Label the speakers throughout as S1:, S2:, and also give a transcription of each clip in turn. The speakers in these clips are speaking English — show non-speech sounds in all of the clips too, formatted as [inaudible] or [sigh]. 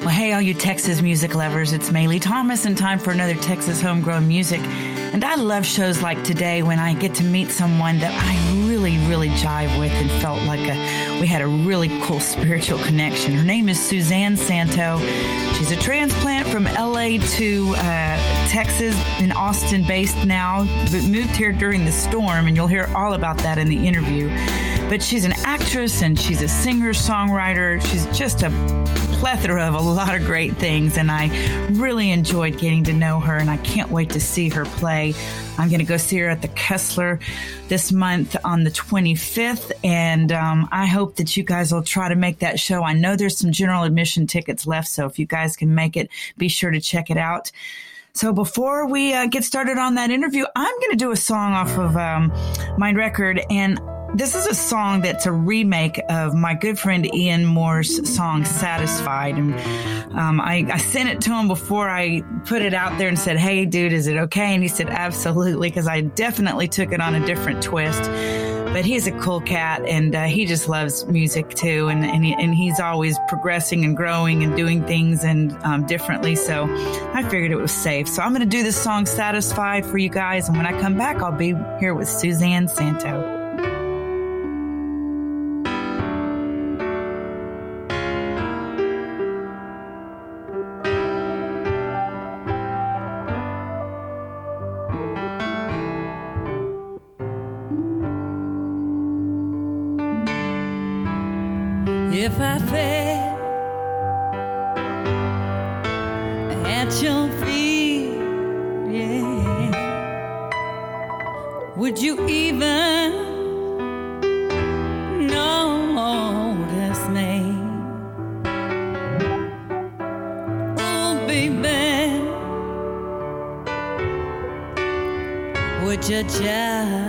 S1: Well, hey, all you Texas music lovers, it's Maylee Thomas and time for another Texas homegrown music. And I love shows like today when I get to meet someone that I really, really jive with and felt like a, we had a really cool spiritual connection. Her name is Suzanne Santo. She's a transplant from LA to uh, Texas in Austin based now, but moved here during the storm, and you'll hear all about that in the interview. But she's an actress and she's a singer songwriter. She's just a plethora of a lot of great things, and I really enjoyed getting to know her, and I can't wait to see her play. I'm going to go see her at the Kessler this month on the 25th, and um, I hope that you guys will try to make that show. I know there's some general admission tickets left, so if you guys can make it, be sure to check it out. So before we uh, get started on that interview, I'm going to do a song off of um, my record, and this is a song that's a remake of my good friend Ian Moore's song Satisfied. And um, I, I, sent it to him before I put it out there and said, Hey, dude, is it okay? And he said, Absolutely, because I definitely took it on a different twist. But he's a cool cat and uh, he just loves music too. And, and, he, and, he's always progressing and growing and doing things and um, differently. So I figured it was safe. So I'm going to do this song Satisfied for you guys. And when I come back, I'll be here with Suzanne Santo. parfait at
S2: your feet. Yeah. Would you even notice me? Oh, baby, would you just?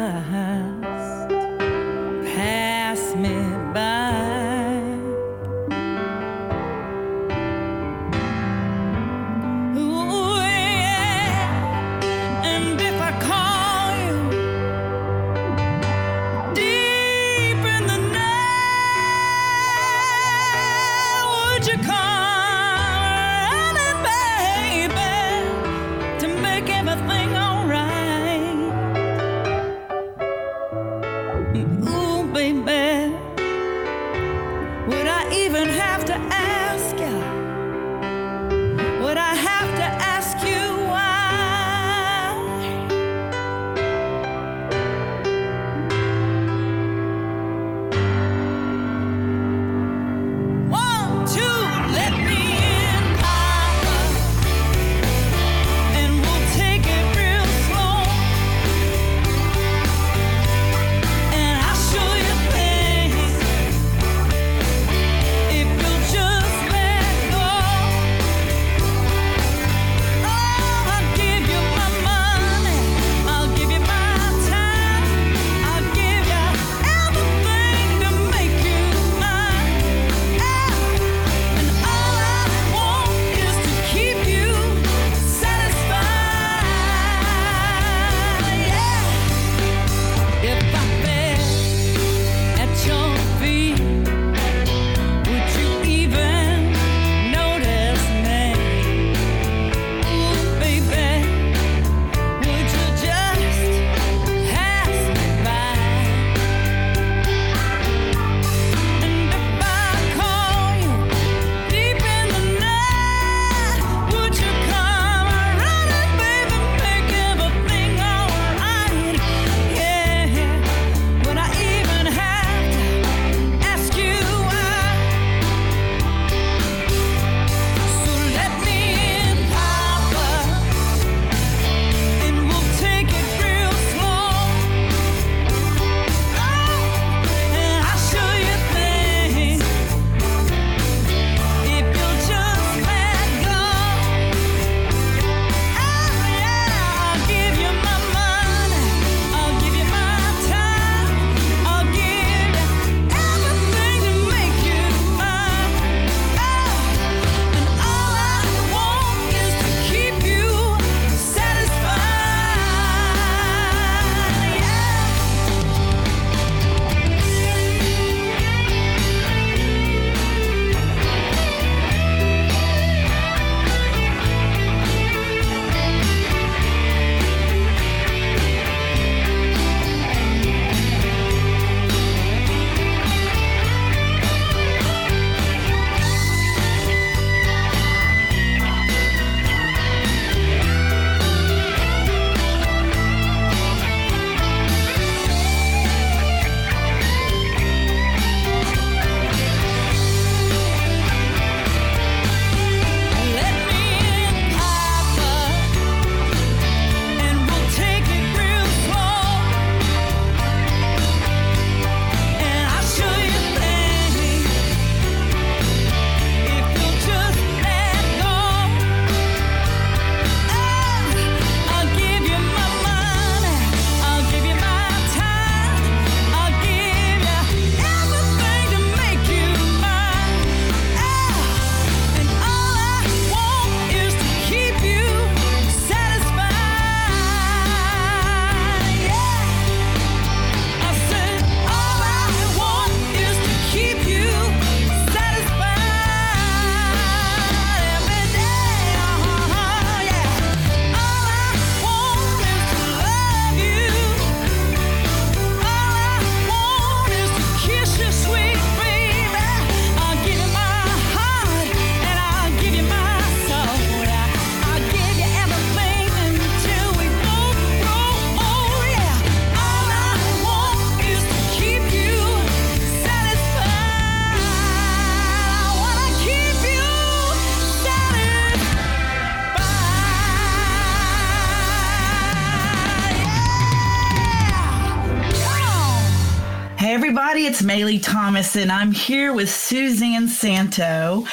S1: Thomas, and I'm here with Suzanne Santo.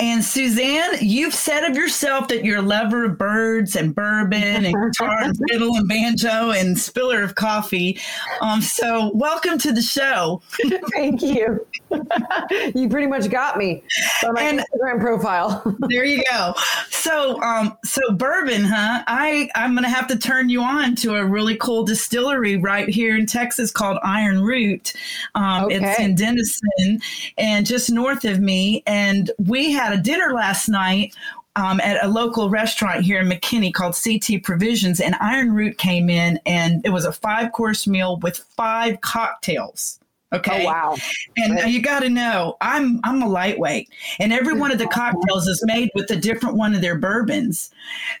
S1: And Suzanne, you've said of yourself that you're a lover of birds and bourbon and [laughs] guitar and fiddle and banjo and spiller of coffee. Um, so, welcome to the show. [laughs]
S3: Thank you. [laughs] you pretty much got me on my and, Instagram profile. [laughs]
S1: there you go. So, um, so bourbon, huh? I I'm gonna have to turn you on to a really cool distillery right here in Texas called Ironroot. Um, okay. It's in Denison and just north of me. And we had a dinner last night um, at a local restaurant here in McKinney called CT Provisions, and Ironroot came in, and it was a five course meal with five cocktails. Okay.
S3: Oh, wow.
S1: And uh, you got to know, I'm I'm a lightweight, and every mm. one of the cocktails is made with a different one of their bourbons.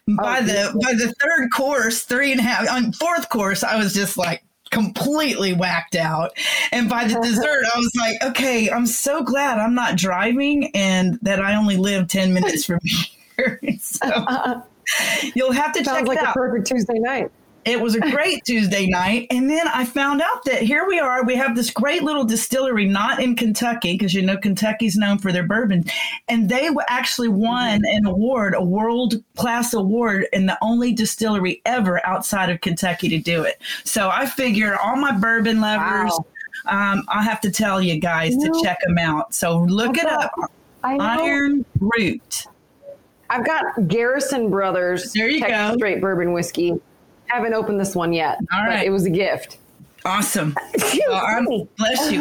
S1: Oh, by oh, the by the third course, three and a half on fourth course, I was just like, completely whacked out. And by the [laughs] dessert, I was like, okay, I'm so glad I'm not driving and that I only live 10 minutes from [laughs] here. [laughs] so you'll have to
S3: Sounds
S1: check
S3: like
S1: it
S3: out. a perfect Tuesday night.
S1: It was a great Tuesday night. And then I found out that here we are. We have this great little distillery, not in Kentucky, because you know Kentucky's known for their bourbon. And they actually won an award, a world class award, and the only distillery ever outside of Kentucky to do it. So I figure all my bourbon lovers, wow. um, I'll have to tell you guys you to know, check them out. So look it up Iron Root.
S3: I've got Garrison Brothers.
S1: There you
S3: Texas
S1: go.
S3: Straight bourbon whiskey haven't opened this one yet.
S1: All right.
S3: it was a gift.
S1: Awesome. [laughs] Well, bless you.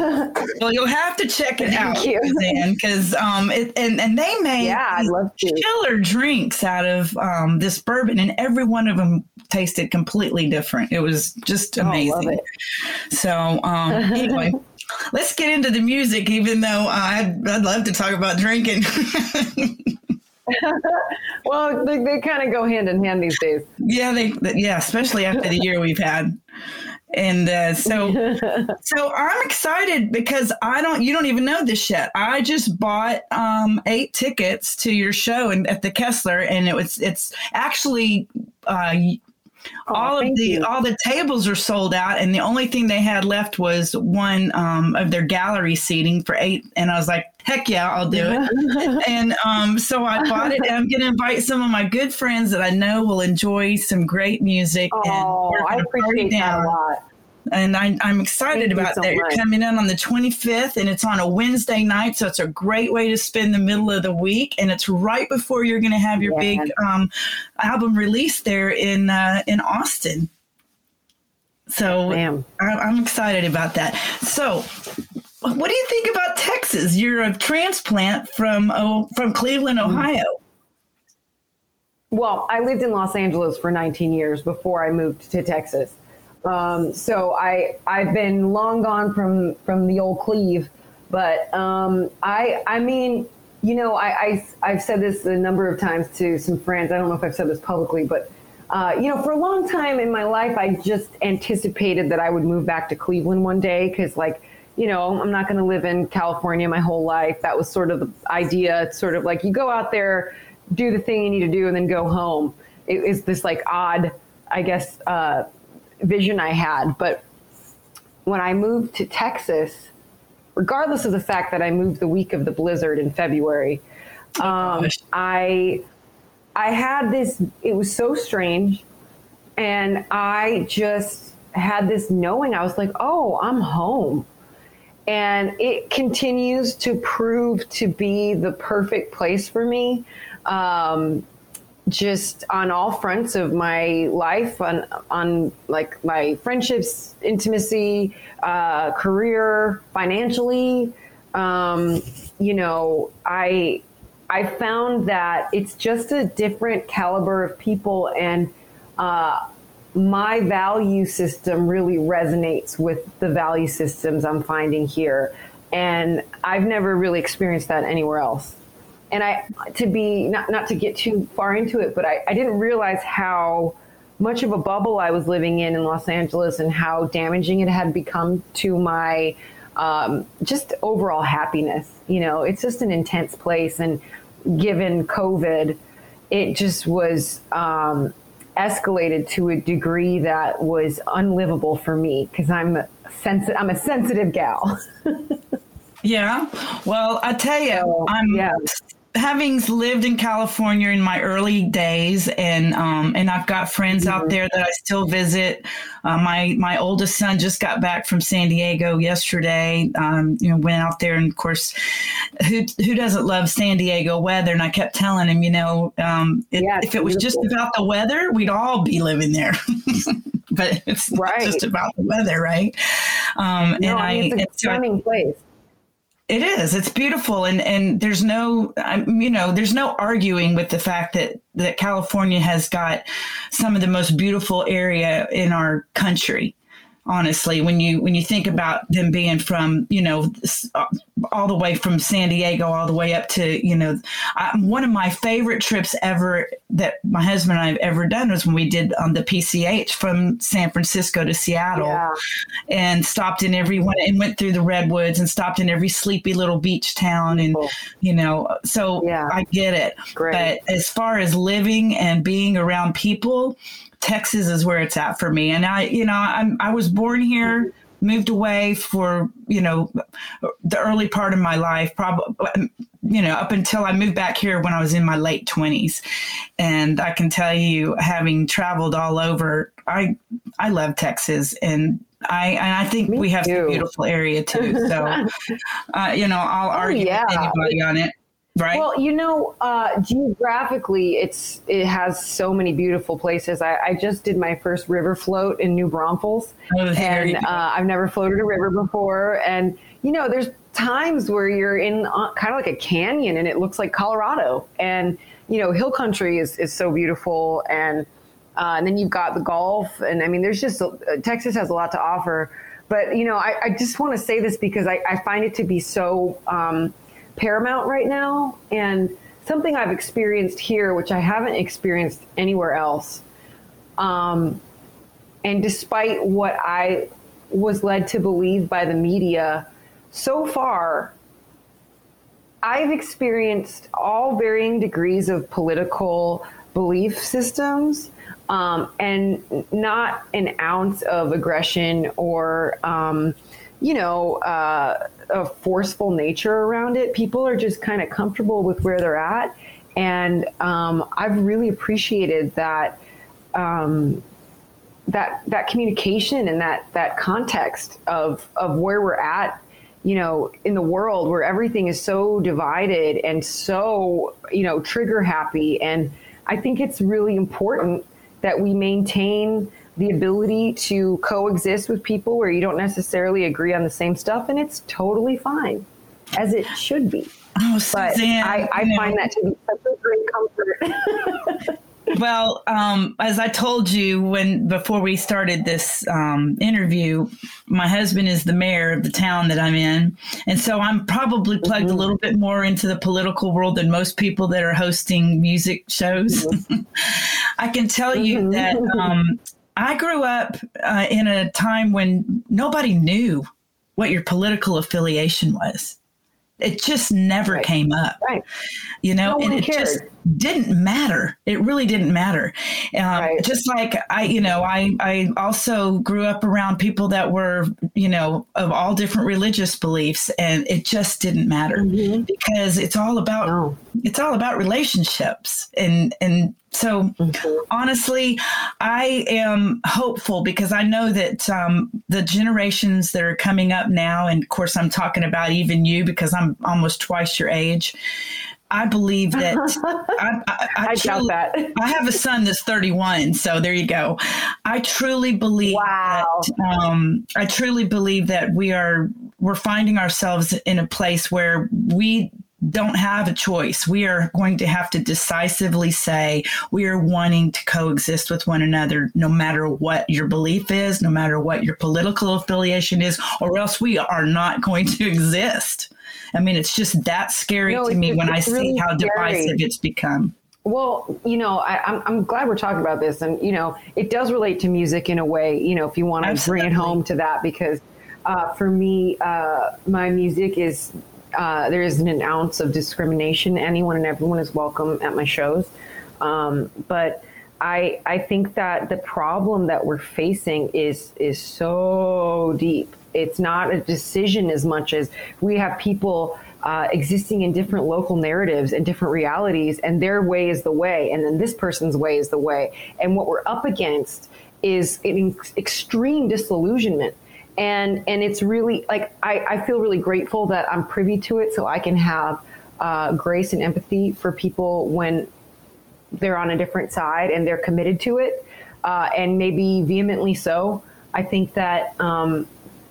S1: Well, you'll have to check it out, [laughs] Suzanne, because um, it, and and they made
S3: yeah, I'd love to.
S1: killer drinks out of um, this bourbon, and every one of them tasted completely different. It was just amazing. Oh, so um, anyway. [laughs] Let's get into the music, even though I'd, I'd love to talk about drinking. [laughs]
S3: well, they, they kind of go hand in hand these days.
S1: Yeah, they yeah, especially after the year we've had. And uh, so, [laughs] so I'm excited because I don't, you don't even know this yet. I just bought um, eight tickets to your show and at the Kessler, and it was, it's actually uh, Oh, all of the you. all the tables are sold out, and the only thing they had left was one um, of their gallery seating for eight. And I was like, "Heck yeah, I'll do it!" [laughs] and um, so I bought it. And I'm going to invite some of my good friends that I know will enjoy some great music.
S3: Oh, and I appreciate that a lot
S1: and I, am excited Thank about so that. Much. You're coming in on the 25th, and it's on a Wednesday night, so it's a great way to spend the middle of the week, and it's right before you're going to have your yeah. big um, album release there in uh, in Austin. So I, I'm excited about that. So, what do you think about Texas? You're a transplant from oh, from Cleveland, mm-hmm. Ohio.
S3: Well, I lived in Los Angeles for 19 years before I moved to Texas. Um, so I I've been long gone from from the old Cleve, but um, I I mean you know I, I have said this a number of times to some friends. I don't know if I've said this publicly, but uh, you know for a long time in my life I just anticipated that I would move back to Cleveland one day because like you know I'm not going to live in California my whole life. That was sort of the idea. It's sort of like you go out there, do the thing you need to do, and then go home. It is this like odd. I guess uh, vision I had. But when I moved to Texas, regardless of the fact that I moved the week of the blizzard in February, um, I I had this. It was so strange, and I just had this knowing. I was like, "Oh, I'm home," and it continues to prove to be the perfect place for me. Um, just on all fronts of my life on on like my friendships intimacy uh, career financially. Um, you know i i found that it's just a different caliber of people and uh, my value system really resonates with the value systems i'm finding here. And i've never really experienced that anywhere else and I to be not not to get too far into it, but I, I didn't realize how much of a bubble I was living in in Los Angeles and how damaging it had become to my um, just overall happiness. You know, it's just an intense place, and given COVID, it just was um, escalated to a degree that was unlivable for me because I'm sensitive. I'm a sensitive gal. [laughs]
S1: yeah. Well, I tell you, so, I'm yeah having lived in California in my early days, and um, and I've got friends mm-hmm. out there that I still visit. Uh, my my oldest son just got back from San Diego yesterday. Um, you know, went out there, and of course, who who doesn't love San Diego weather? And I kept telling him, you know, um, it, yeah, if it was just about the weather, we'd all be living there. [laughs] but it's right. just about the weather, right?
S3: Um, no, and I, mean, it's a stunning place
S1: it is. It's beautiful, and and there's no, you know, there's no arguing with the fact that that California has got some of the most beautiful area in our country honestly when you when you think about them being from you know all the way from San Diego all the way up to you know I, one of my favorite trips ever that my husband and I have ever done was when we did on um, the PCH from San Francisco to Seattle yeah. and stopped in every one and went through the redwoods and stopped in every sleepy little beach town and cool. you know so yeah. I get it Great. but as far as living and being around people Texas is where it's at for me. And I, you know, I'm, I was born here, moved away for, you know, the early part of my life, probably, you know, up until I moved back here when I was in my late 20s. And I can tell you, having traveled all over, I, I love Texas and I and I think Me we have a beautiful area too. So, [laughs] uh, you know, I'll oh, argue yeah. with anybody on it. Right.
S3: Well, you know, uh, geographically, it's it has so many beautiful places. I, I just did my first river float in New Braunfels, oh, and uh, I've never floated a river before. And you know, there's times where you're in uh, kind of like a canyon, and it looks like Colorado. And you know, hill country is is so beautiful, and uh, and then you've got the Gulf, and I mean, there's just uh, Texas has a lot to offer. But you know, I, I just want to say this because I, I find it to be so. Um, paramount right now and something I've experienced here, which I haven't experienced anywhere else. Um, and despite what I was led to believe by the media, so far, I've experienced all varying degrees of political belief systems um, and not an ounce of aggression or, um, you know, uh, a forceful nature around it. People are just kind of comfortable with where they're at. And um, I've really appreciated that. Um, that that communication and that that context of of where we're at you know in the world where everything is so divided and so you know trigger happy and i think it's really important that we maintain the ability to coexist with people where you don't necessarily agree on the same stuff, and it's totally fine, as it should be. Oh, but I, I find know. that to be such a great comfort. [laughs]
S1: well, um, as I told you when before we started this um, interview, my husband is the mayor of the town that I'm in, and so I'm probably plugged mm-hmm. a little bit more into the political world than most people that are hosting music shows. Mm-hmm. [laughs] I can tell you mm-hmm. that um, I grew up uh, in a time when nobody knew what your political affiliation was. It just never right. came up. Right. You know, no and it cared. just didn't matter. It really didn't matter. Um, right. Just like I, you know, I, I also grew up around people that were, you know, of all different religious beliefs, and it just didn't matter mm-hmm. because it's all about no. it's all about relationships and and so mm-hmm. honestly, I am hopeful because I know that um, the generations that are coming up now, and of course, I'm talking about even you because I'm almost twice your age. I believe that [laughs] I, I, I, I truly, that. I have a son that's 31, so there you go. I truly believe wow. that um, I truly believe that we are we're finding ourselves in a place where we don't have a choice. We are going to have to decisively say we are wanting to coexist with one another, no matter what your belief is, no matter what your political affiliation is, or else we are not going to [laughs] exist. I mean, it's just that scary no, to me when I really see how scary. divisive it's become.
S3: Well, you know, I, am I'm, I'm glad we're talking about this, and you know, it does relate to music in a way. You know, if you want to bring it home to that, because uh, for me, uh, my music is uh, there isn't an ounce of discrimination. Anyone and everyone is welcome at my shows. Um, but I I think that the problem that we're facing is is so deep it's not a decision as much as we have people uh, existing in different local narratives and different realities, and their way is the way, and then this person's way is the way. And what we're up against is an extreme disillusionment. And, and it's really like I, I feel really grateful that I'm privy to it so I can have uh, grace and empathy for people when they're on a different side and they're committed to it uh, and maybe vehemently so. I think that um,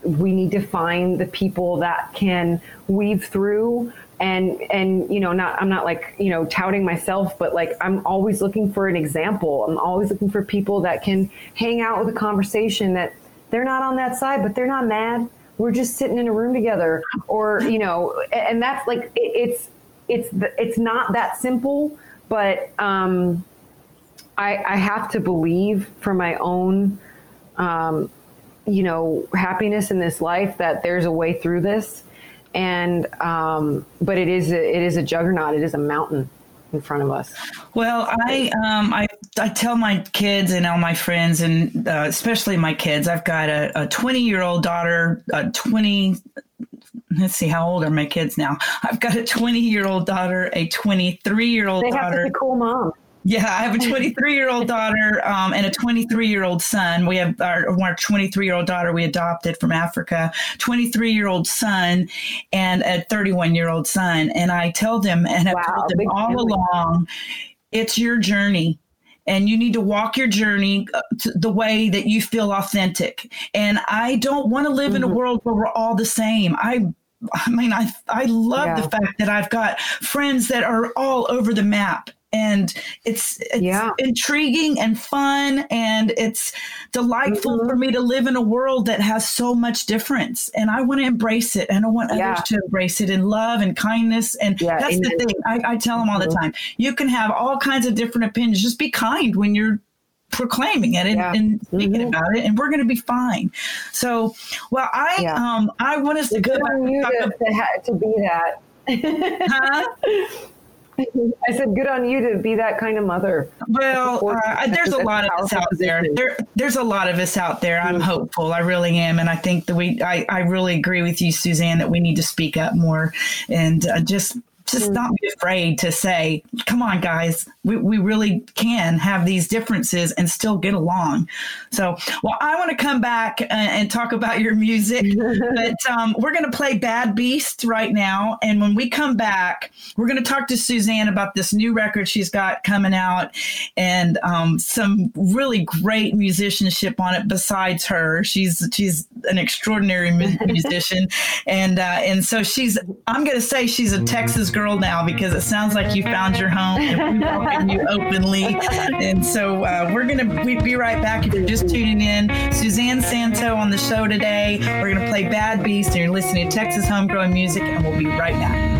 S3: we need to find the people that can weave through and and you know not i'm not like you know touting myself but like i'm always looking for an example. I'm always looking for people that can hang out with a conversation that they're not on that side but they're not mad. We're just sitting in a room together or you know and that's like it's it's it's not that simple but um i i have to believe for my own um you know happiness in this life that there's a way through this and um, but it is a, it is a juggernaut. It is a mountain in front of us.
S1: Well, I um, I I tell my kids and all my friends, and uh, especially my kids, I've got a 20 year old daughter, a 20 let's see how old are my kids now i've got a 20 year old daughter a 23 year old daughter
S3: have such a cool mom
S1: yeah, I have a 23 year old daughter um, and a 23 year old son. We have our, our 23 year old daughter we adopted from Africa, 23 year old son, and a 31 year old son. And I tell them, and I've told them all family. along, it's your journey and you need to walk your journey uh, the way that you feel authentic. And I don't want to live mm-hmm. in a mm-hmm. world where we're all the same. I I mean, I I love yeah. the fact that I've got friends that are all over the map and it's, it's yeah. intriguing and fun and it's delightful mm-hmm. for me to live in a world that has so much difference and i want to embrace it and i want yeah. others to embrace it in love and kindness and yeah, that's the thing I, I, tell them all the mm-hmm. time you can have all kinds of different opinions just be kind when you're proclaiming it and, and speaking mm-hmm. about it and we're going to be fine so well i um i want us to go
S3: to, to, to be that huh? [laughs] I said, good on you to be that kind of mother.
S1: Well, uh, there's a lot of us out there. there. There's a lot of us out there. I'm mm-hmm. hopeful. I really am. And I think that we, I, I really agree with you, Suzanne, that we need to speak up more and uh, just just not be afraid to say, come on, guys, we, we really can have these differences and still get along. So, well, I want to come back and, and talk about your music, [laughs] but um, we're going to play Bad Beast right now. And when we come back, we're going to talk to Suzanne about this new record she's got coming out and um, some really great musicianship on it besides her. She's, she's an extraordinary musician. and, uh, and so she's, I'm going to say she's a Texas girl now because it sounds like you found your home and we welcome you openly. And so uh, we're going to we be right back if you're just tuning in. Suzanne Santo on the show today. We're going to play Bad Beast and you're listening to Texas Homegrown Music, and we'll be right back.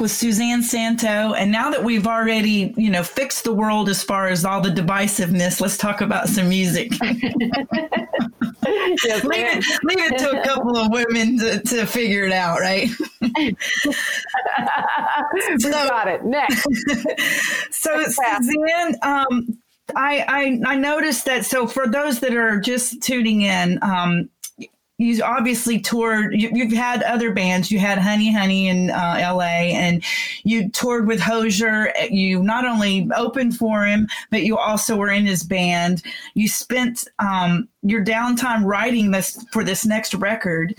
S1: With Suzanne Santo, and now that we've already, you know, fixed the world as far as all the divisiveness, let's talk about some music. [laughs] yes, leave, it, leave it to a couple of women to, to figure it out, right? [laughs]
S3: we so, got it. Next. [laughs]
S1: so Suzanne, um, I, I I noticed that. So for those that are just tuning in, um, you obviously toured you, have had other bands. You had honey honey in uh, la and you toured with Hozier you not only opened for him but you also were in his band. You spent um, your downtime writing this for this next record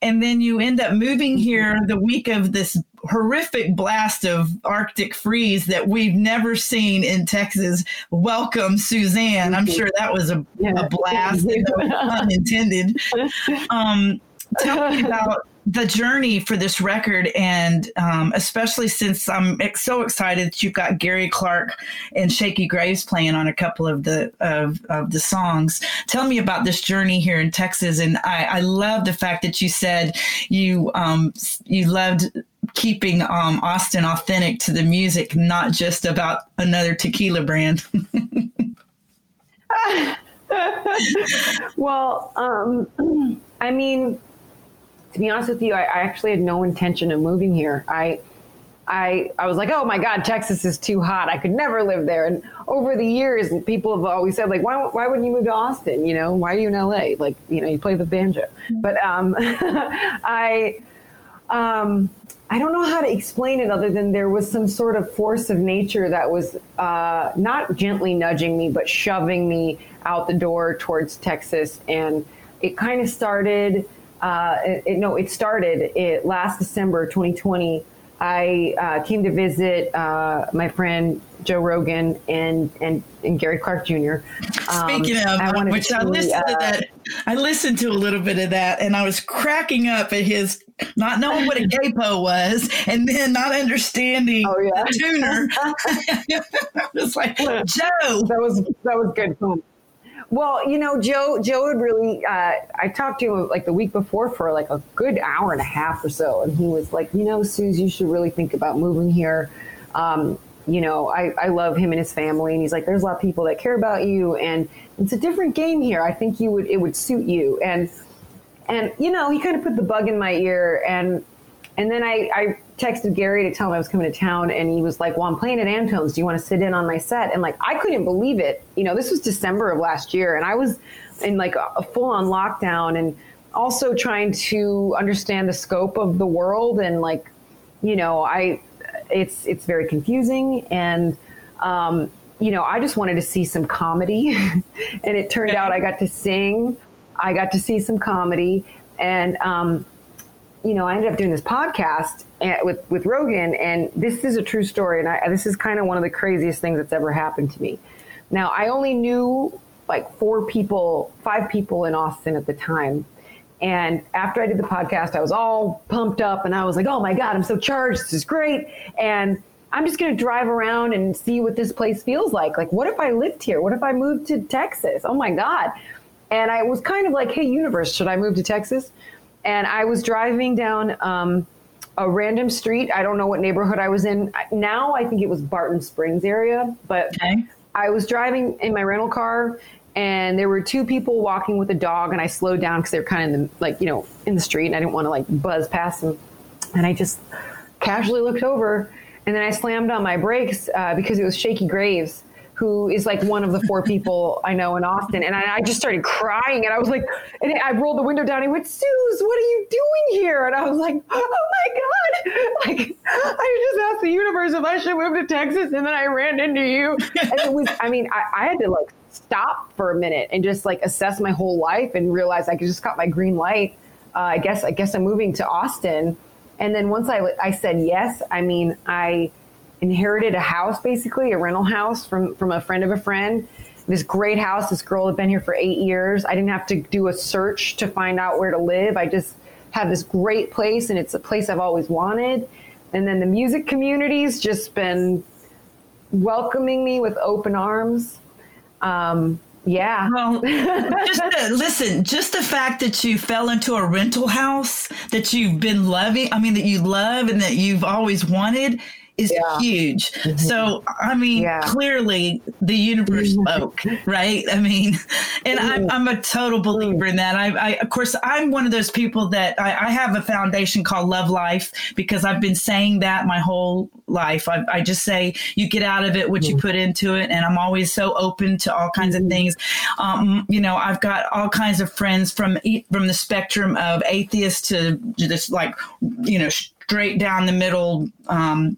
S1: and then you end up moving here the week of this horrific blast of arctic freeze that we've never seen in texas welcome suzanne i'm sure that was a, yeah. a blast unintended [laughs] um, tell me about the journey for this record, and um, especially since I'm so excited that you've got Gary Clark and Shakey Graves playing on a couple of the of, of the songs. Tell me about this journey here in Texas, and I, I love the fact that you said you um, you loved keeping um, Austin authentic to the music, not just about another tequila brand. [laughs]
S3: well, um, I mean to be honest with you, I, I, actually had no intention of moving here. I, I, I was like, oh my God, Texas is too hot. I could never live there. And over the years, people have always said, like, why, why wouldn't you move to Austin? You know, why are you in LA? Like, you know, you play the banjo. But um, [laughs] I, um, I don't know how to explain it other than there was some sort of force of nature that was uh, not gently nudging me, but shoving me out the door towards Texas. And it kind of started uh, it, no, it started it last December 2020. I uh, came to visit uh, my friend Joe Rogan and and, and Gary Clark Jr.
S1: Um, Speaking of, I which I listened to uh, that, I listened to a little bit of that, and I was cracking up at his not knowing what a capo was, and then not understanding oh, yeah. the tuner. [laughs] I was like, [laughs] Joe,
S3: that was that was good fun. Well, you know, Joe, Joe had really, uh, I talked to him like the week before for like a good hour and a half or so. And he was like, you know, Suze, you should really think about moving here. Um, you know, I, I love him and his family. And he's like, there's a lot of people that care about you. And it's a different game here. I think you would, it would suit you. And, and, you know, he kind of put the bug in my ear and, and then I, I texted Gary to tell him I was coming to town, and he was like, "Well, I'm playing at Antone's. Do you want to sit in on my set?" And like, I couldn't believe it. You know, this was December of last year, and I was in like a, a full on lockdown, and also trying to understand the scope of the world, and like, you know, I, it's it's very confusing, and um, you know, I just wanted to see some comedy, [laughs] and it turned out I got to sing, I got to see some comedy, and um, you know, I ended up doing this podcast eh, with with Rogan, and this is a true story, and I, this is kind of one of the craziest things that's ever happened to me. Now, I only knew like four people, five people in Austin at the time, and after I did the podcast, I was all pumped up, and I was like, "Oh my god, I'm so charged! This is great!" And I'm just going to drive around and see what this place feels like. Like, what if I lived here? What if I moved to Texas? Oh my god! And I was kind of like, "Hey, universe, should I move to Texas?" And I was driving down um, a random street. I don't know what neighborhood I was in. Now I think it was Barton Springs area, but okay. I was driving in my rental car and there were two people walking with a dog and I slowed down because they're kind of in the, like, you know, in the street and I didn't want to like buzz past them. And I just casually looked over and then I slammed on my brakes uh, because it was Shakey Graves who is like one of the four people I know in Austin. And I, I, just started crying and I was like, and I rolled the window down. And He went, Suze, what are you doing here? And I was like, oh my God. [laughs] Like, I just asked the universe if I should move to Texas. And then I ran into you. And it was, I mean, I, I had to like stop for a minute and just like assess my whole life and realize I just got my green light. Uh, I guess, I guess I'm moving to Austin. And then once I, I said yes, I mean, I, inherited a house, basically a rental house from from a friend of a friend. This great house. This girl had been here for eight years. I didn't have to do a search to find out where to live. I just have this great place, and it's a place I've always wanted. And then the music community's just been welcoming me with open arms. Um, Yeah.
S1: Well, [laughs] just the, listen, just the fact that you fell into a rental house that you've been loving, I mean, that you love and that you've always wanted is yeah. huge. Mm-hmm. So, I mean, yeah. clearly the universe mm-hmm. spoke, right? I mean, [laughs] and I'm, mm-hmm. I'm a total believer in that. I, I, of course, I'm one of those people that I, I, have a foundation called Love Life because I've been saying that my whole life. I, I just say you get out of it what you put into it. And I'm always so open to all kinds of things. Um, you know, I've got all kinds of friends from, from the spectrum of atheists to just like, you know, straight down the middle, um,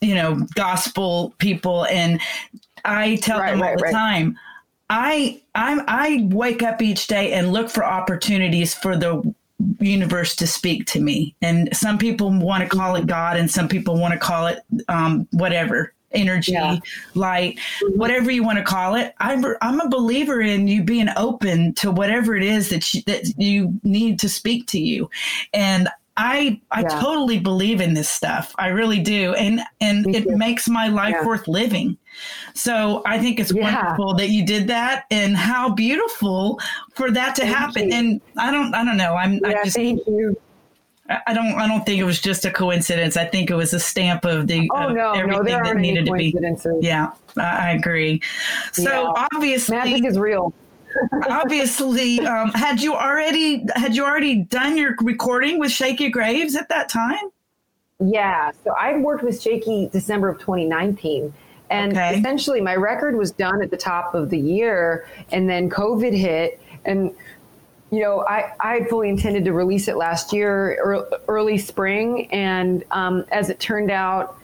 S1: you know, gospel people. And I tell right, them all right, the right. time, I I'm I wake up each day and look for opportunities for the universe to speak to me. And some people want to call it God, and some people want to call it um, whatever energy, yeah. light, whatever you want to call it. I'm, I'm a believer in you being open to whatever it is that you, that you need to speak to you. And I I yeah. totally believe in this stuff. I really do. And and Me it too. makes my life yeah. worth living. So I think it's yeah. wonderful that you did that and how beautiful for that to thank happen. You. And I don't I don't know. I'm I just
S3: thank you.
S1: I don't. I don't think it was just a coincidence. I think it was a stamp of the
S3: oh, no,
S1: everything
S3: no,
S1: that needed to be. Yeah, I agree. So obviously,
S3: magic is real
S1: obviously um, had you already had you already done your recording with shakey graves at that time
S3: yeah so i worked with shakey december of 2019 and okay. essentially my record was done at the top of the year and then covid hit and you know i, I fully intended to release it last year early spring and um, as it turned out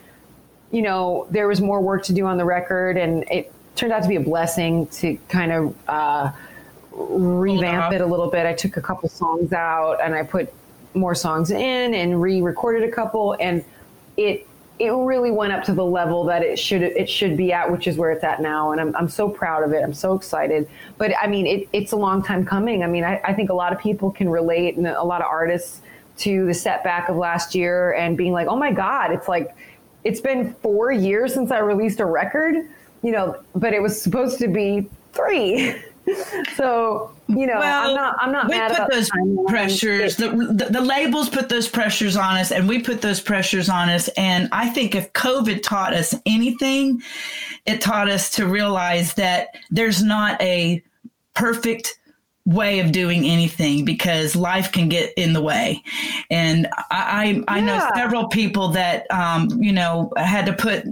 S3: you know there was more work to do on the record and it turned out to be a blessing to kind of uh, revamp it a little bit. I took a couple songs out and I put more songs in and re-recorded a couple, and it it really went up to the level that it should it should be at, which is where it's at now. And I'm I'm so proud of it. I'm so excited. But I mean, it, it's a long time coming. I mean, I, I think a lot of people can relate, and a lot of artists to the setback of last year and being like, oh my god, it's like it's been four years since I released a record you know, but it was supposed to be three. [laughs] so you know well, i'm not i'm not we
S1: put those pressures the, the, the, labels put those pressures on us and we put those pressures on us and i think if covid taught us anything it taught us to realize that there's not a perfect way of doing anything because life can get in the way. And I, I, I yeah. know several people that, um, you know, had to put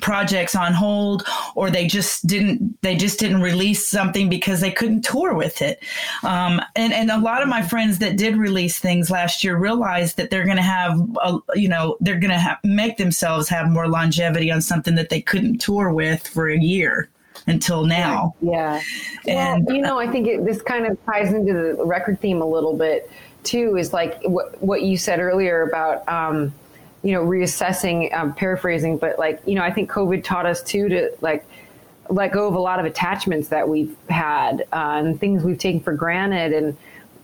S1: projects on hold or they just didn't they just didn't release something because they couldn't tour with it. Um, and and a lot of my friends that did release things last year realized that they're going to have a, you know they're going to make themselves have more longevity on something that they couldn't tour with for a year until now.
S3: Yeah, yeah. and well, you know i think it, this kind of ties into the record theme a little bit too is like what, what you said earlier about um, you know, reassessing, um, paraphrasing, but like, you know, I think COVID taught us too to like let go of a lot of attachments that we've had uh, and things we've taken for granted. And,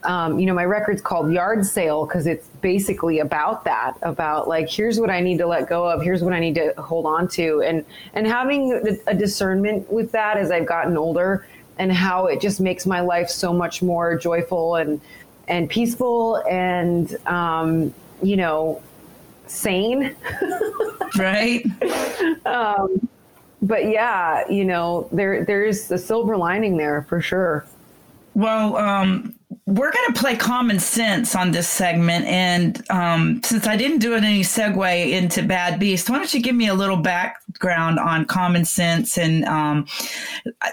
S3: um, you know, my record's called Yard Sale because it's basically about that, about like, here's what I need to let go of, here's what I need to hold on to. And, and having a discernment with that as I've gotten older and how it just makes my life so much more joyful and, and peaceful and, um, you know, sane.
S1: right. [laughs]
S3: Um, but yeah, you know, there there's a silver lining there for sure.
S1: Well, um, we're going to play common sense on this segment. And um, since I didn't do it any segue into Bad Beast, why don't you give me a little background on common sense? And, um,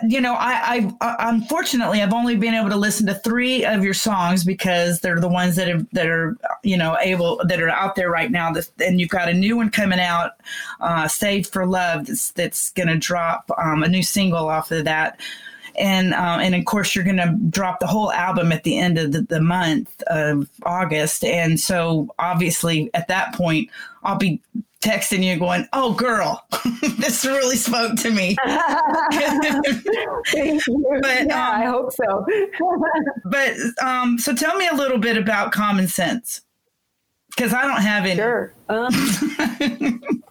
S1: you know, I, I, unfortunately, I've only been able to listen to three of your songs because they're the ones that, have, that are, you know, able, that are out there right now. That, And you've got a new one coming out, uh, Saved for Love, that's, that's going to drop um, a new single off of that and uh, and of course you're going to drop the whole album at the end of the, the month of August, and so obviously at that point I'll be texting you going, "Oh, girl, [laughs] this really spoke to me."
S3: Thank you. [laughs] But, yeah, um, I hope so. [laughs]
S1: but um, so tell me a little bit about Common Sense. Because I don't have any.
S3: Sure. Um, [laughs]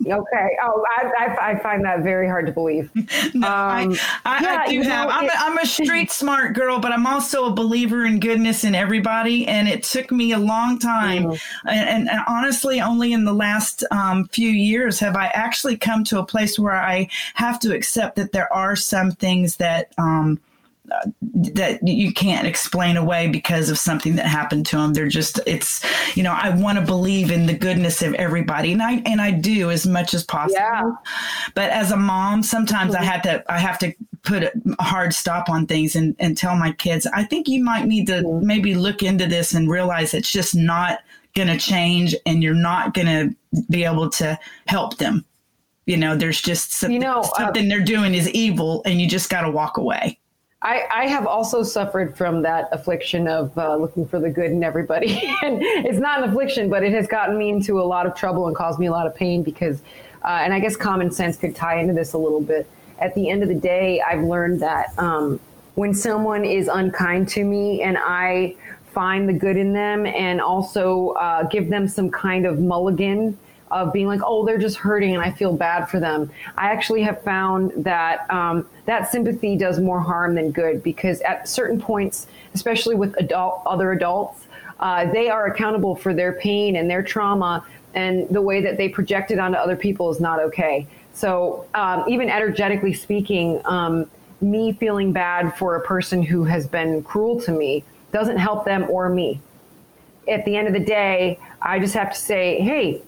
S3: okay. Oh, I, I, I, find that very hard to believe. [laughs]
S1: No, um, I, I, yeah, I, do have. Know, I'm, it, a, I'm a street [laughs] smart girl, but I'm also a believer in goodness in everybody. And it took me a long time. Mm-hmm. And, and, honestly, only in the last um, few years have I actually come to a place where I have to accept that there are some things that. Um, that you can't explain away because of something that happened to them. They're just it's you know I want to believe in the goodness of everybody, and I and I do as much as possible. Yeah. But as a mom, sometimes mm-hmm. I had to I have to put a hard stop on things and and tell my kids I think you might need to mm-hmm. maybe look into this and realize it's just not going to change, and you're not going to be able to help them. You know, there's just something, you know, uh, something uh, they're doing is evil, and you just got to walk away.
S3: I, I, have also suffered from that affliction of uh, looking for the good in everybody. [laughs] and it's not an affliction, but it has gotten me into a lot of trouble and caused me a lot of pain because, uh, and I guess common sense could tie into this a little bit. At the end of the day, I've learned that um, when someone is unkind to me and I find the good in them and also uh, give them some kind of mulligan of being like, oh, they're just hurting and I feel bad for them. I actually have found that um, that sympathy does more harm than good because at certain points, especially with adult other adults, uh, they are accountable for their pain and their trauma, and the way that they project it onto other people is not okay. So um, even energetically speaking, um, me feeling bad for a person who has been cruel to me doesn't help them or me. At the end of the day, I just have to say, hey,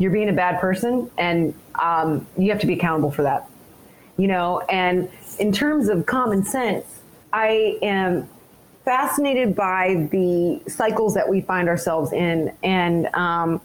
S3: you're being a bad person and um, you have to be accountable for that. You know and in terms of common sense i am fascinated by the cycles that we find ourselves in and um,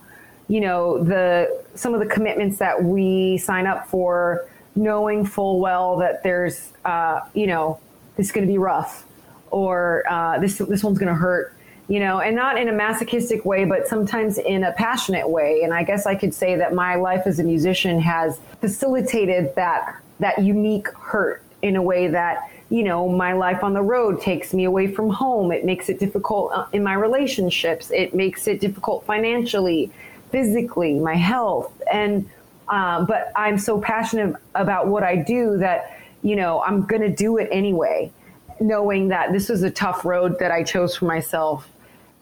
S3: you know the some of the commitments that we sign up for knowing full well that there's uh, you know this is going to be rough or uh, this this one's going to hurt you know, and not in a masochistic way, but sometimes in a passionate way. And I guess I could say that my life as a musician has facilitated that that unique hurt in a way that you know my life on the road takes me away from home. It makes it difficult uh, in my relationships. It makes it difficult financially physically my health. And uh, but i'm so passionate about what i do that you know i'm going to do it anyway knowing that this is a tough road that i chose for myself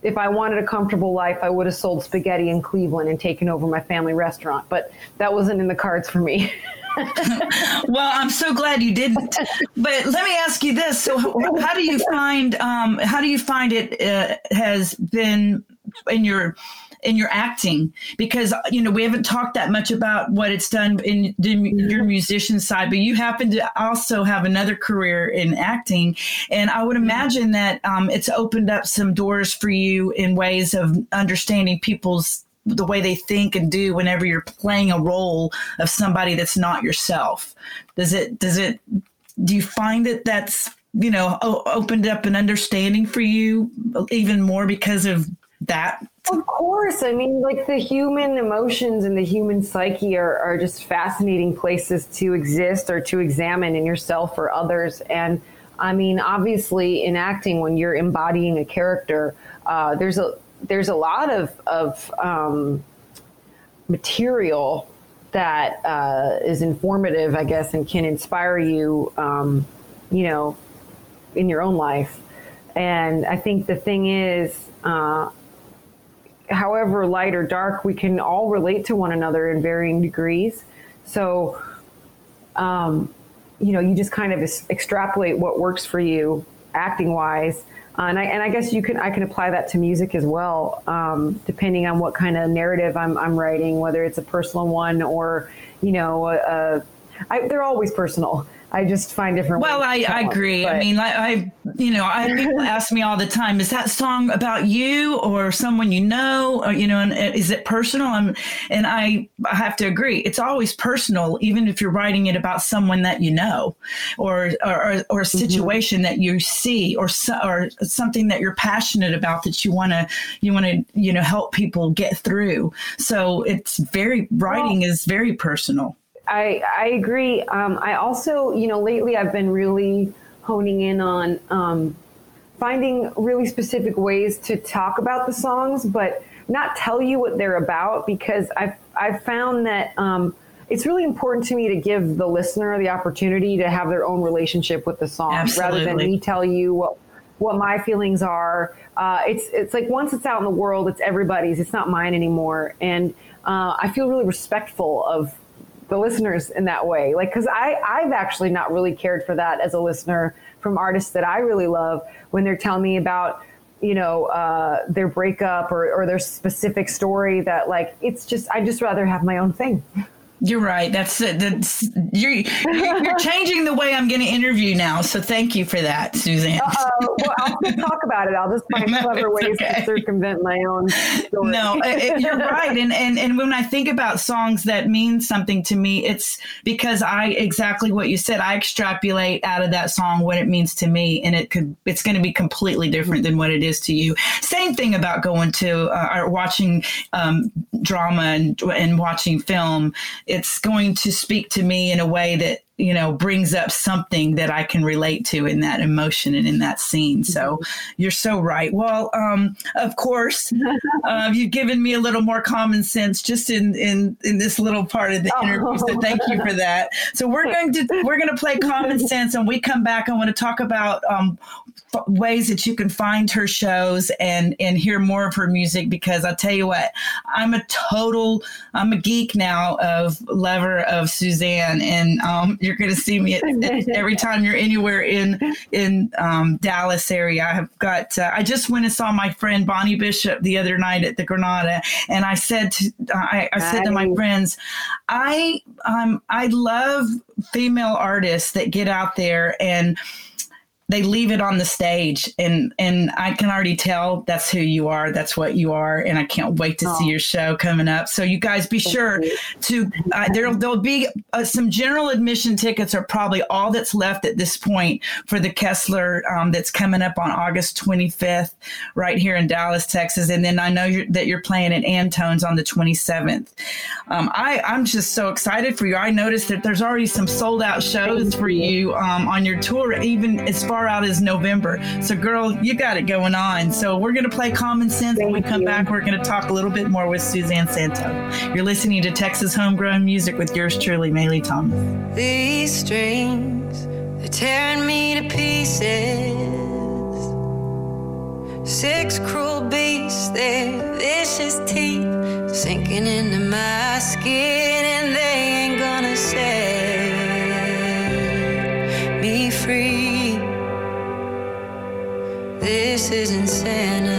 S3: if I wanted a comfortable life, I would have sold spaghetti in Cleveland and taken over my family restaurant, but that wasn't in the cards for me. [laughs] [laughs]
S1: well, I'm so glad you didn't. But let me ask you this: So, how do you find um, how do you find it uh, has been in your in your acting because you know we haven't talked that much about what it's done in the, your musician side but you happen to also have another career in acting. And i would imagine that um, it's opened up some doors for you in ways of understanding people's the way they think and do whenever you're playing a role of somebody that's not yourself. Does it does it do you find that that's you know opened up an understanding for you even more because of that
S3: of course. I mean, like the human emotions and the human psyche are, are just fascinating places to exist or to examine in yourself or others. And I mean, obviously, in acting, when you're embodying a character, uh, there's a there's a lot of of um, material that uh, is informative, I guess, and can inspire you, um, you know, in your own life. And I think the thing is, uh, however light or dark, we can all relate to one another in varying degrees. So, um, you know, you just kind of extrapolate what works for you acting wise. Uh, and I and I guess you can I can apply that to music as well, um, depending on what kind of narrative I'm I'm writing, whether it's a personal one or you know, a, a, I, they're always personal. I just find different.
S1: Well, I, I agree. Up, I mean, I, I, you know, I people ask me all the time, is that song about you or someone you know, or you know, and uh, is it personal? And and I, I have to agree. It's always personal, even if you're writing it about someone that you know, or or, or a mm-hmm. situation mm-hmm. that you see, or or something that you're passionate about that you want to you want to you know help people get through. So it's very writing well, is very personal.
S3: I, I agree. Um, I also, you know, lately I've been really honing in on um, finding really specific ways to talk about the songs, but not tell you what they're about because I've, I've found that um, it's really important to me to give the listener the opportunity to have their own relationship with the song
S1: Absolutely.
S3: rather than me tell you what what my feelings are. Uh, it's it's like once it's out in the world, it's everybody's. It's not mine anymore, and uh, I feel really respectful of the listeners in that way. Like because I I've actually not really cared for that as a listener from artists that I really love when they're telling me about you know uh, their breakup or, or their specific story that like it's just I just rather have my own thing. [laughs]
S1: You're right. That's that's you're you're [laughs] changing the way I'm going to interview now. So thank you for that, Suzanne.
S3: Uh, well, I'll still talk about it. I'll just [laughs] find no, clever ways okay. to circumvent my own story.
S1: No, it, you're right. And and and when I think about songs that mean something to me, it's because I exactly what you said. I extrapolate out of that song what it means to me, and it could it's going to be completely different than what it is to you. Same thing about going to uh, or watching um, drama and and watching film it's going to speak to me in a way that you know brings up something that I can relate to in that emotion and in that scene. So you're so right. Well, um, of course, [laughs] uh, you've given me a little more common sense just in in in this little part of the oh. interview. So thank you for that. So we're going to we're going to play common [laughs] sense, and we come back. I want to talk about um, f- ways that you can find her shows and and hear more of her music because I tell you what, I'm a total I'm a geek now of lover of Suzanne and. Um, you're going to see me at, at, [laughs] every time you're anywhere in in um, Dallas area. I have got. Uh, I just went and saw my friend Bonnie Bishop the other night at the Granada, and I said to I, I said to my friends, I um I love female artists that get out there and they leave it on the stage and and I can already tell that's who you are that's what you are and I can't wait to oh. see your show coming up so you guys be Thank sure you. to uh, there there'll be uh, some general admission tickets are probably all that's left at this point for the Kessler um, that's coming up on August 25th right here in Dallas Texas and then I know you're, that you're playing at Antone's on the 27th um, I I'm just so excited for you I noticed that there's already some sold out shows for you um, on your tour even as far far out as November. So, girl, you got it going on. So, we're going to play Common Sense. When we come you. back, we're going to talk a little bit more with Suzanne Santo. You're listening to Texas Homegrown Music with yours truly, Maylee Thomas.
S2: These strings, they're tearing me to pieces. Six cruel beasts, their vicious teeth sinking into my skin, is insanity.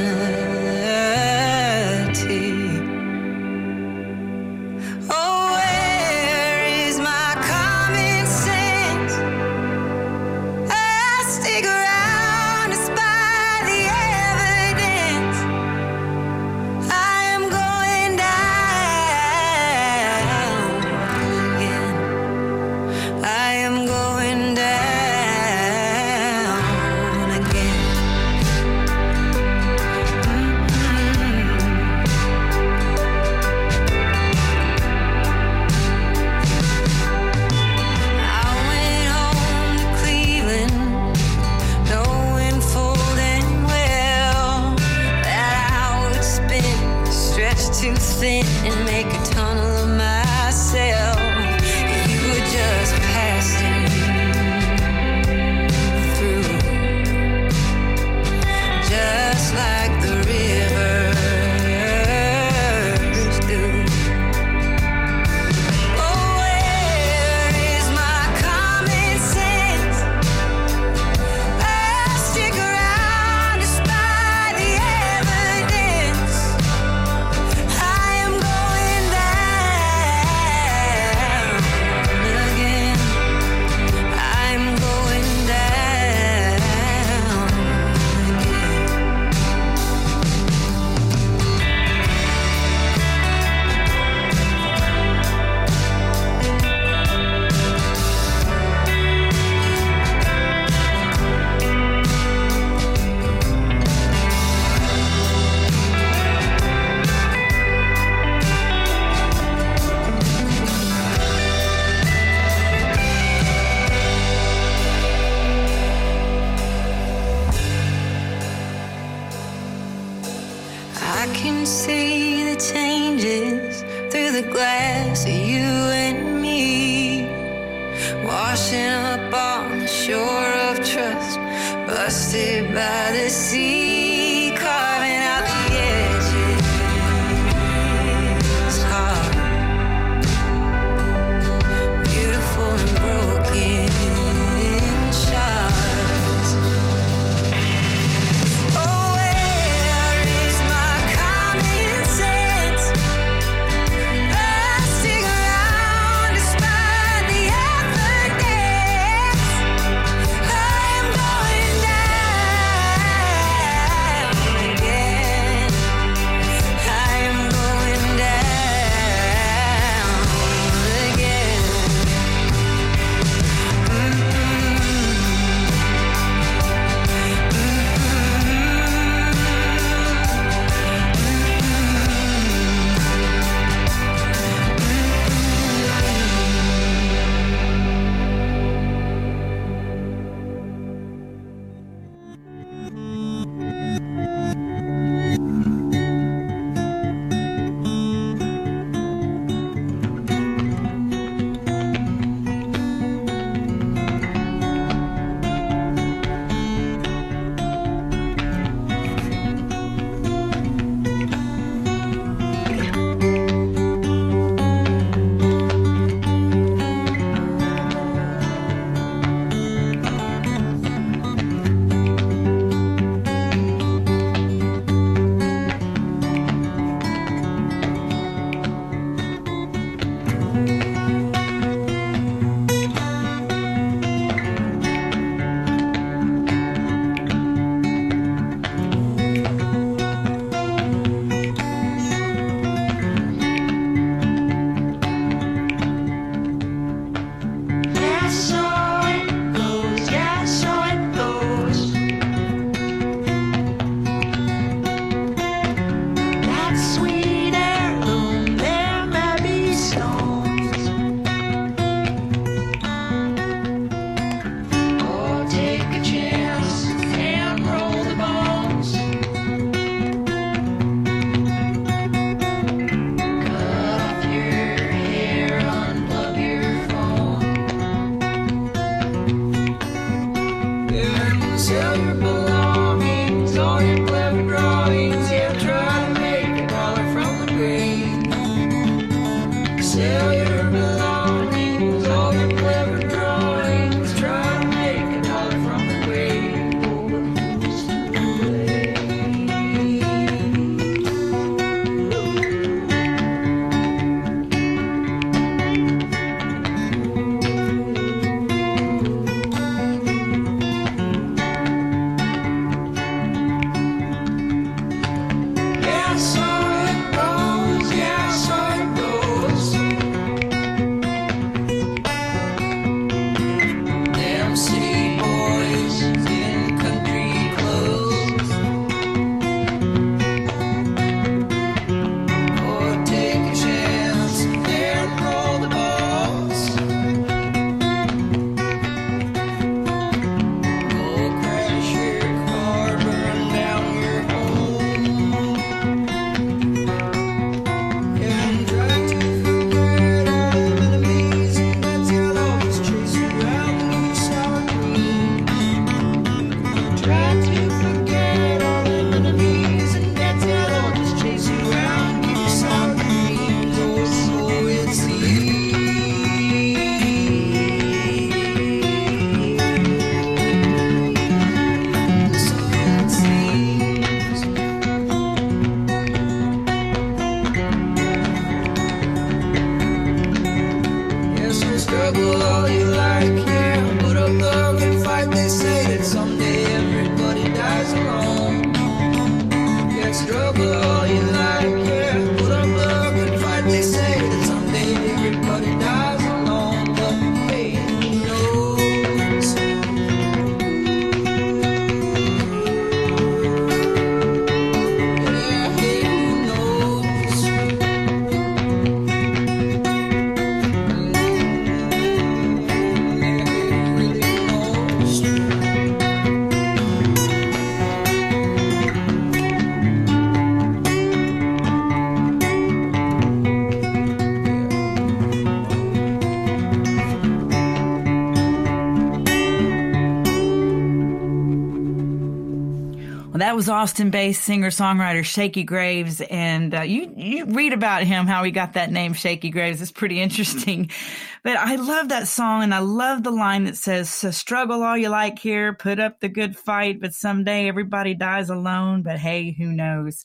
S4: That
S1: was Austin-based singer-songwriter Shakey Graves, and uh, you you read about him how he got that name Shakey Graves. It's pretty interesting, [laughs] but I love that song, and I love the line that says, so "Struggle all you like here, put up the good fight, but someday everybody dies alone. But hey, who knows?"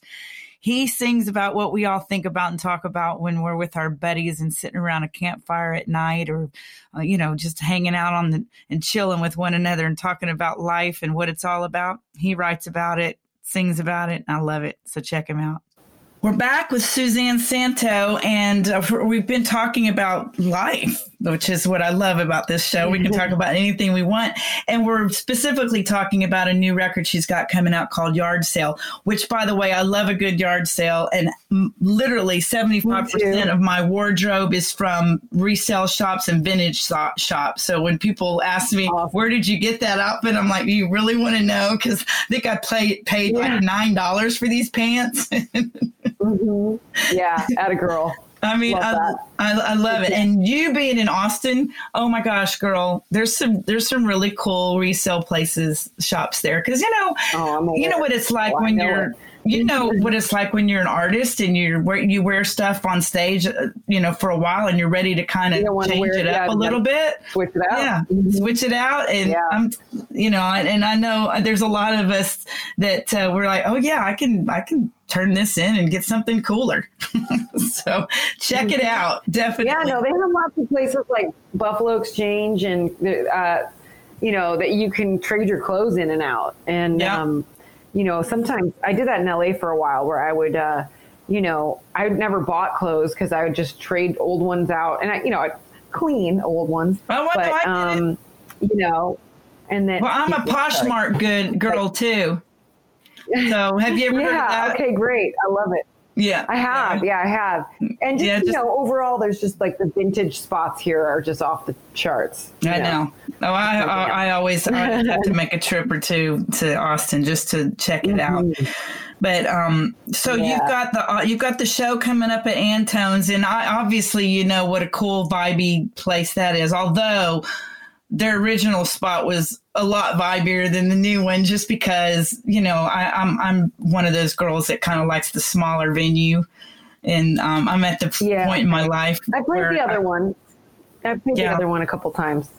S1: He sings about what we all think about and talk about when we're with our buddies and sitting around a campfire at night, or uh, you know, just hanging out on the and chilling with one another and talking about life and what it's all about. He writes about it, sings about it, and I love it. So check him out. We're back with Suzanne Santo, and uh, we've been talking about life, which is what I love about this show. We can talk [laughs] about anything we want, and we're specifically talking about a new record she's got coming out called Yard Sale. Which, by the way, I love a good yard sale, and m- literally seventy-five percent of my wardrobe is from resale shops and vintage so- shops. So when people ask me,
S3: Awesome.
S1: "Where did you get that outfit?" I'm like, "You really want to know?" Because I think I paid paid
S3: Yeah.
S1: like nine dollars for these pants. [laughs]
S3: hmm Yeah, at a girl.
S1: I mean,
S3: Love
S1: I. I, I love it. And you being in Austin, oh my gosh, girl, there's some there's some really cool resale places shops there because you know
S3: Oh,
S1: you know what it's like
S3: Oh,
S1: when
S3: know
S1: you're
S3: it.
S1: you know [laughs] what it's like when you're an artist and you're wear- you wear stuff on stage, uh, you know, for a while and you're ready to kind of change it
S3: it,
S1: up a little bit.
S3: Switch it out.
S1: Yeah,
S3: Mhm.
S1: switch it out, and
S3: Yeah.
S1: I'm, you know, and and I know there's a lot of us that uh, we're like, oh yeah, I can, I can turn this in and get something cooler. [laughs] so check it out, definitely.
S3: Yeah, no, they have lots of places like Buffalo Exchange and, uh, you know, that you can trade your clothes in and out. And,
S1: Yeah.
S3: um, you know, sometimes I did that in LA for a while where I would, uh, you know, I never bought clothes because I would just trade old ones out and I, you know, I'd clean old ones.
S1: Oh, I
S3: but,
S1: I
S3: um, you know, and then.
S1: Well, I'm a [laughs] Poshmark good girl too. So have you [laughs] ever heard of
S3: Yeah.
S1: that?
S3: Okay. Great. I love it.
S1: Yeah,
S3: I have, yeah, I have, and just,
S1: Yeah,
S3: you know, overall, there's just like the vintage spots here are just off the charts.
S1: I know. Oh, I, I, I always I have to make a trip or two to Austin just to check it out. But um, so you've got the uh, you've got the show coming up at Antone's, and I obviously you know what a cool vibey place that is. Although their original spot was a lot vibier than the new one, just because you know I, I'm I'm one of those girls that kind of likes the smaller venue, and um, I'm at the
S3: Yeah.
S1: point in my life.
S3: I played the
S1: I-
S3: other one. I played
S1: Yeah.
S3: the other one a couple times.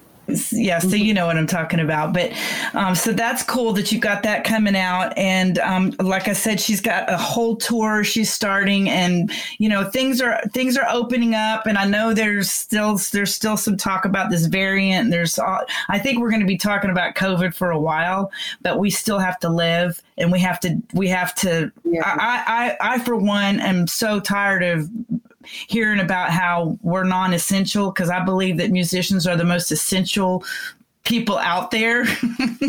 S1: Yeah so you know what i'm talking about but um, so that's cool that you've got that coming out and um, like i said she's got a whole tour she's starting and you know things are things are opening up and i know there's still there's still some talk about this variant there's all, i think we're going to be talking about covid for a while but we still have to live and we have to we have to
S3: Yeah.
S1: I, I i for one am so tired of hearing about how we're non-essential because I believe that musicians are the most essential people out there.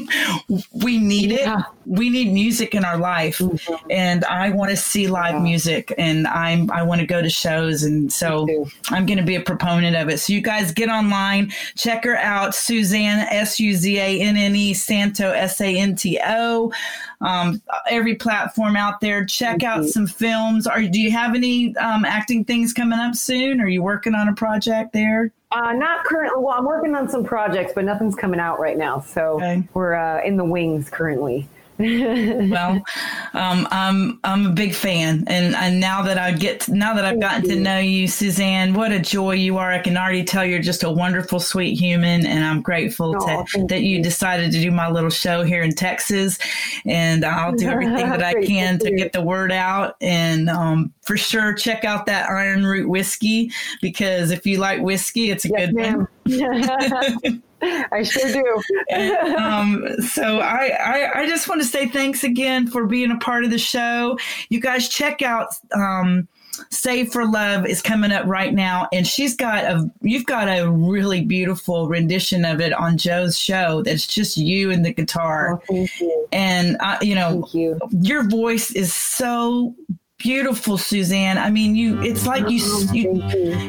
S1: [laughs] we need
S3: Yeah.
S1: it. We need music in our life, mm-hmm. and I want to see live
S3: Yeah.
S1: music, and I'm I want to go to shows, and so I'm going to be a proponent of it. So you guys get online, check her out, Suzanne S U Z A N N E Santo S A N T O. Um, every platform out there. Check out some films. Are do you have any um, acting things coming up soon? Are you working on a project there?
S3: Uh, not currently. Well, I'm working on some projects, but nothing's coming out right now. So
S1: Okay.
S3: we're uh, in the wings currently.
S1: Well, [laughs] um, I'm I'm a big fan, and, and now that I get now that I've gotten to know you, Suzanne, what a joy you are! I can already tell you're just a wonderful, sweet human, and I'm grateful
S3: Aw,
S1: to, that you
S3: you.
S1: decided to do my little show here in Texas, and I'll do [laughs] everything that I can to
S3: for
S1: get the word out, and um, for sure check out that Ironroot whiskey because if you like whiskey, it's a
S3: Yes,
S1: good one. [laughs]
S3: I sure do.
S1: um, so I, I, I just want to say thanks again for being a part of the show. You guys check out um, Save for Love is coming up right now, and she's got a you've got a really beautiful rendition of it on Joe's show. That's just you and the guitar,
S3: Oh,
S1: and uh, you know
S3: you.
S1: your voice is so beautiful, Suzanne. I mean, you it's like you, you,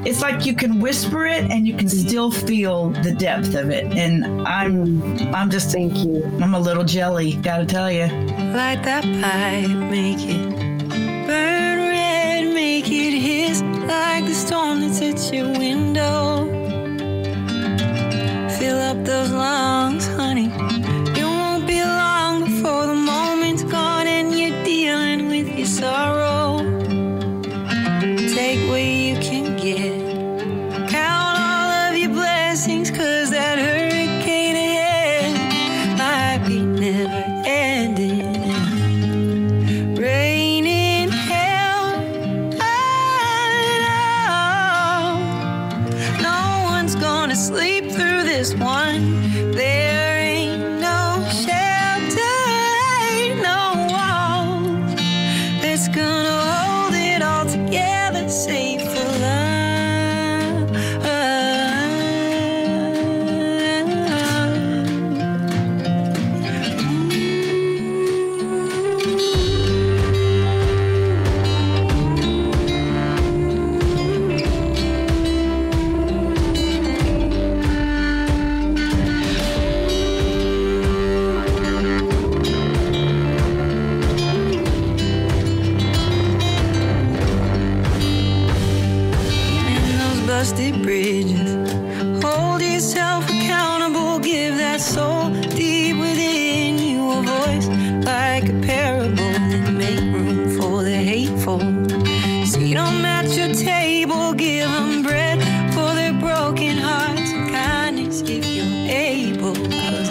S1: it's like you can whisper it and you can still feel the depth of it. And I'm I'm just
S3: Thank you.
S1: I'm a little jelly, gotta tell you.
S2: Light that pipe, make it burn red, make it hiss like the storm that's at your window. Fill up those lungs, honey. Able. 'Cause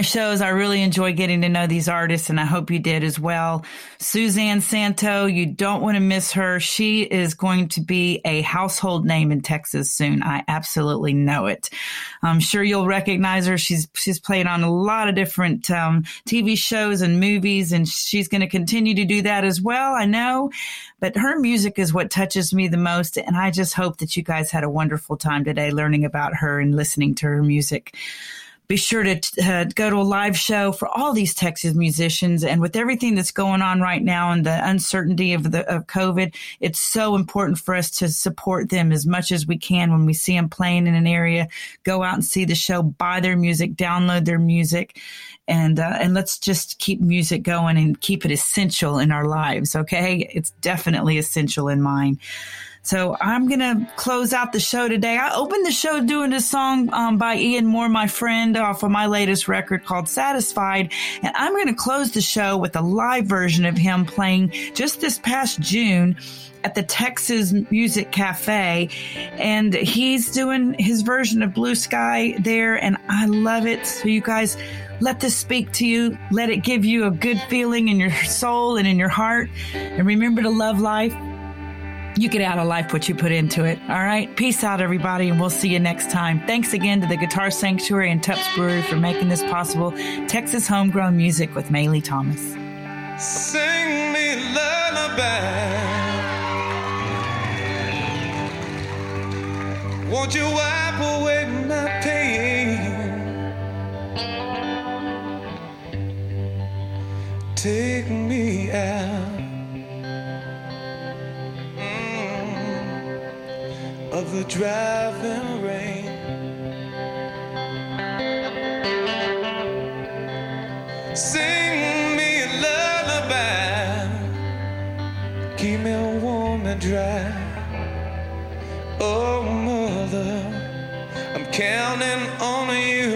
S1: my shows, I really enjoy getting to know these artists, and I hope you did as well. Suzanne Santo, you don't want to miss her. She is going to be a household name in Texas soon. I absolutely know it. I'm sure you'll recognize her. She's she's played on a lot of different um, TV shows and movies, and she's going to continue to do that as well. I know, but her music is what touches me the most, and I just hope that you guys had a wonderful time today learning about her and listening to her music be sure to uh, go to a live show for all these Texas musicians. And with everything that's going on right now and the uncertainty of the of COVID, it's so important for us to support them as much as we can when we see them playing in an area. Go out and see the show, buy their music, download their music, and uh, and let's just keep music going and keep it essential in our lives. Okay, it's definitely essential in mine. So I'm going to close out the show today. I opened the show doing a song um, by Ian Moore, my friend, off of my latest record called Satisfied. And I'm going to close the show with a live version of him playing just this past June at the Texas Music Cafe. And he's doing his version of Blue Sky there. And I love it. So you guys, let this speak to you. Let it give you a good feeling in your soul and in your heart. And remember to love life You get out of life what you put into it. All right. Peace out, everybody, and we'll see you next time. Thanks again to the Guitar Sanctuary and Tupps Brewery for making this possible. Texas homegrown music with Maylee Thomas.
S5: Sing me lullaby. Won't you wipe away my pain? Take me out the driving rain. Sing me a lullaby. Keep me warm and dry. Oh, mother, I'm counting on you